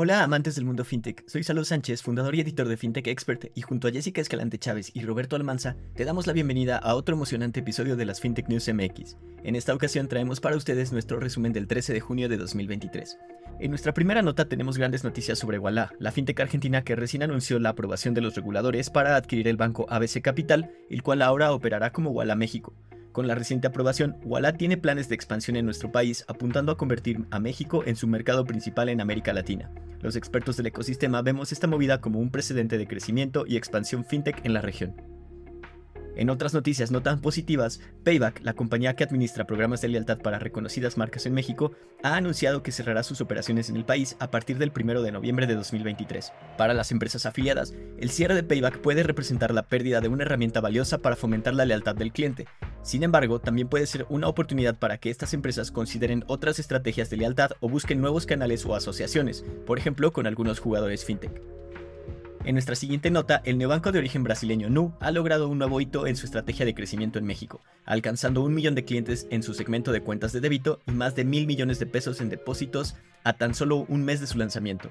Hola amantes del mundo fintech, soy Salo Sánchez, fundador y editor de Fintech Expert, y junto a Jessica Escalante Chávez y Roberto Almanza, te damos la bienvenida a otro emocionante episodio de las Fintech News MX. En esta ocasión traemos para ustedes nuestro resumen del 13 de junio de 2023. En nuestra primera nota tenemos grandes noticias sobre Walla, la fintech argentina que recién anunció la aprobación de los reguladores para adquirir el banco ABC Capital, el cual ahora operará como Walla México. Con la reciente aprobación, Walla tiene planes de expansión en nuestro país, apuntando a convertir a México en su mercado principal en América Latina. Los expertos del ecosistema vemos esta movida como un precedente de crecimiento y expansión fintech en la región. En otras noticias no tan positivas, Payback, la compañía que administra programas de lealtad para reconocidas marcas en México, ha anunciado que cerrará sus operaciones en el país a partir del 1 de noviembre de 2023. Para las empresas afiliadas, el cierre de Payback puede representar la pérdida de una herramienta valiosa para fomentar la lealtad del cliente. Sin embargo, también puede ser una oportunidad para que estas empresas consideren otras estrategias de lealtad o busquen nuevos canales o asociaciones, por ejemplo con algunos jugadores fintech. En nuestra siguiente nota, el neobanco de origen brasileño Nu ha logrado un nuevo hito en su estrategia de crecimiento en México, alcanzando un millón de clientes en su segmento de cuentas de débito y más de mil millones de pesos en depósitos a tan solo un mes de su lanzamiento.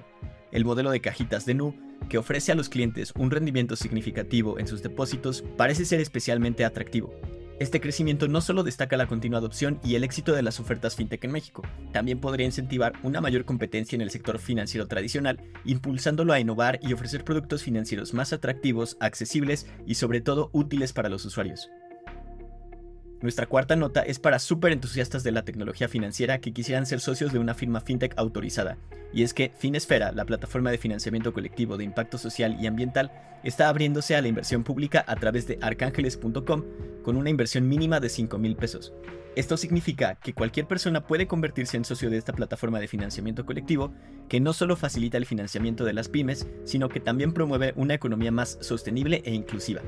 El modelo de cajitas de Nu, que ofrece a los clientes un rendimiento significativo en sus depósitos, parece ser especialmente atractivo, este crecimiento no solo destaca la continua adopción y el éxito de las ofertas fintech en México, también podría incentivar una mayor competencia en el sector financiero tradicional, impulsándolo a innovar y ofrecer productos financieros más atractivos, accesibles y sobre todo útiles para los usuarios. Nuestra cuarta nota es para súper entusiastas de la tecnología financiera que quisieran ser socios de una firma fintech autorizada, y es que Finesfera, la plataforma de financiamiento colectivo de impacto social y ambiental, está abriéndose a la inversión pública a través de arcángeles.com con una inversión mínima de 5 mil pesos. Esto significa que cualquier persona puede convertirse en socio de esta plataforma de financiamiento colectivo que no solo facilita el financiamiento de las pymes, sino que también promueve una economía más sostenible e inclusiva.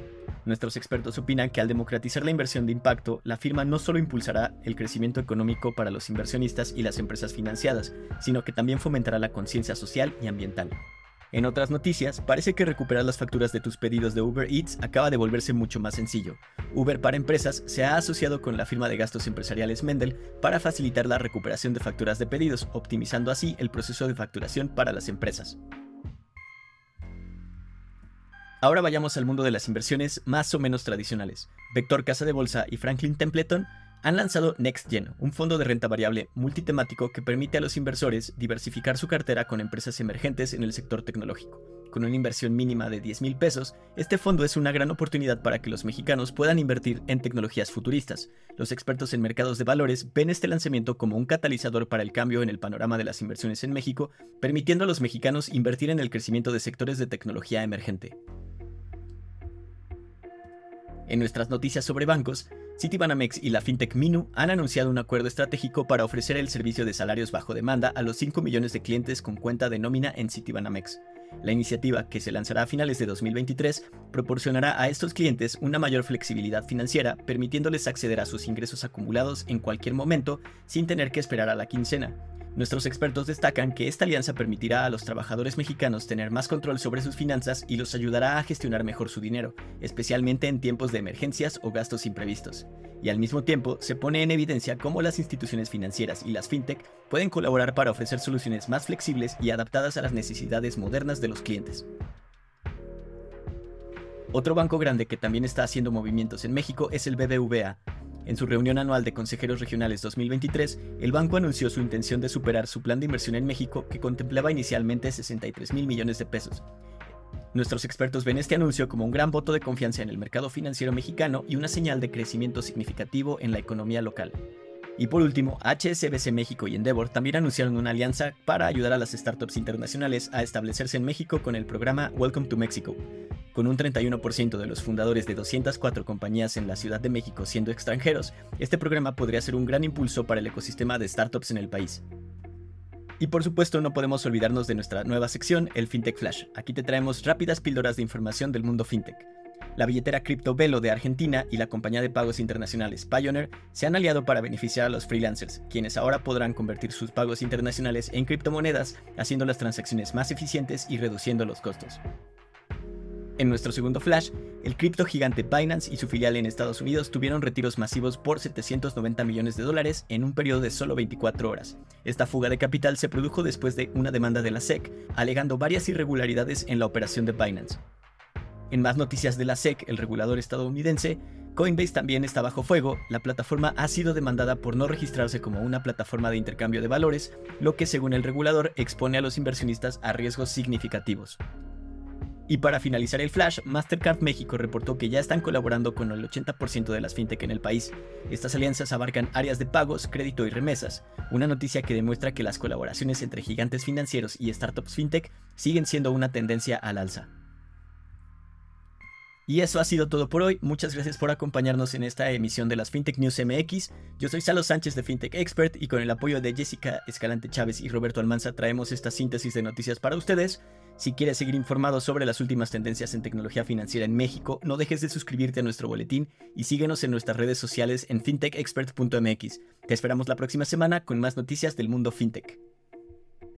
Nuestros expertos opinan que al democratizar la inversión de impacto, la firma no solo impulsará el crecimiento económico para los inversionistas y las empresas financiadas, sino que también fomentará la conciencia social y ambiental. En otras noticias, parece que recuperar las facturas de tus pedidos de Uber Eats acaba de volverse mucho más sencillo. Uber para empresas se ha asociado con la firma de gastos empresariales Mendel para facilitar la recuperación de facturas de pedidos, optimizando así el proceso de facturación para las empresas. Ahora vayamos al mundo de las inversiones más o menos tradicionales. Vector Casa de Bolsa y Franklin Templeton han lanzado NextGen, un fondo de renta variable multitemático que permite a los inversores diversificar su cartera con empresas emergentes en el sector tecnológico. Con una inversión mínima de 10 mil pesos, este fondo es una gran oportunidad para que los mexicanos puedan invertir en tecnologías futuristas. Los expertos en mercados de valores ven este lanzamiento como un catalizador para el cambio en el panorama de las inversiones en México, permitiendo a los mexicanos invertir en el crecimiento de sectores de tecnología emergente. En nuestras noticias sobre bancos, Citibanamex y la fintech Minu han anunciado un acuerdo estratégico para ofrecer el servicio de salarios bajo demanda a los 5 millones de clientes con cuenta de nómina en Citibanamex. La iniciativa, que se lanzará a finales de 2023, proporcionará a estos clientes una mayor flexibilidad financiera, permitiéndoles acceder a sus ingresos acumulados en cualquier momento sin tener que esperar a la quincena. Nuestros expertos destacan que esta alianza permitirá a los trabajadores mexicanos tener más control sobre sus finanzas y los ayudará a gestionar mejor su dinero, especialmente en tiempos de emergencias o gastos imprevistos. Y al mismo tiempo, se pone en evidencia cómo las instituciones financieras y las fintech pueden colaborar para ofrecer soluciones más flexibles y adaptadas a las necesidades modernas de los clientes. Otro banco grande que también está haciendo movimientos en México es el BBVA, en su reunión anual de consejeros regionales 2023, el banco anunció su intención de superar su plan de inversión en México que contemplaba inicialmente 63 mil millones de pesos. Nuestros expertos ven este anuncio como un gran voto de confianza en el mercado financiero mexicano y una señal de crecimiento significativo en la economía local. Y por último, HSBC México y Endeavor también anunciaron una alianza para ayudar a las startups internacionales a establecerse en México con el programa Welcome to Mexico, con un 31% de los fundadores de 204 compañías en la Ciudad de México siendo extranjeros, este programa podría ser un gran impulso para el ecosistema de startups en el país. Y por supuesto no podemos olvidarnos de nuestra nueva sección, el FinTech Flash. Aquí te traemos rápidas píldoras de información del mundo FinTech. La billetera CryptoVelo de Argentina y la compañía de pagos internacionales Pioneer se han aliado para beneficiar a los freelancers, quienes ahora podrán convertir sus pagos internacionales en criptomonedas, haciendo las transacciones más eficientes y reduciendo los costos. En nuestro segundo flash, el cripto gigante Binance y su filial en Estados Unidos tuvieron retiros masivos por 790 millones de dólares en un periodo de solo 24 horas. Esta fuga de capital se produjo después de una demanda de la SEC, alegando varias irregularidades en la operación de Binance. En más noticias de la SEC, el regulador estadounidense, Coinbase también está bajo fuego. La plataforma ha sido demandada por no registrarse como una plataforma de intercambio de valores, lo que según el regulador expone a los inversionistas a riesgos significativos. Y para finalizar el flash, Mastercard México reportó que ya están colaborando con el 80% de las fintech en el país. Estas alianzas abarcan áreas de pagos, crédito y remesas, una noticia que demuestra que las colaboraciones entre gigantes financieros y startups fintech siguen siendo una tendencia al alza. Y eso ha sido todo por hoy. Muchas gracias por acompañarnos en esta emisión de las FinTech News MX. Yo soy Salo Sánchez de FinTech Expert y con el apoyo de Jessica Escalante Chávez y Roberto Almanza traemos esta síntesis de noticias para ustedes. Si quieres seguir informado sobre las últimas tendencias en tecnología financiera en México, no dejes de suscribirte a nuestro boletín y síguenos en nuestras redes sociales en fintechexpert.mx. Te esperamos la próxima semana con más noticias del mundo fintech.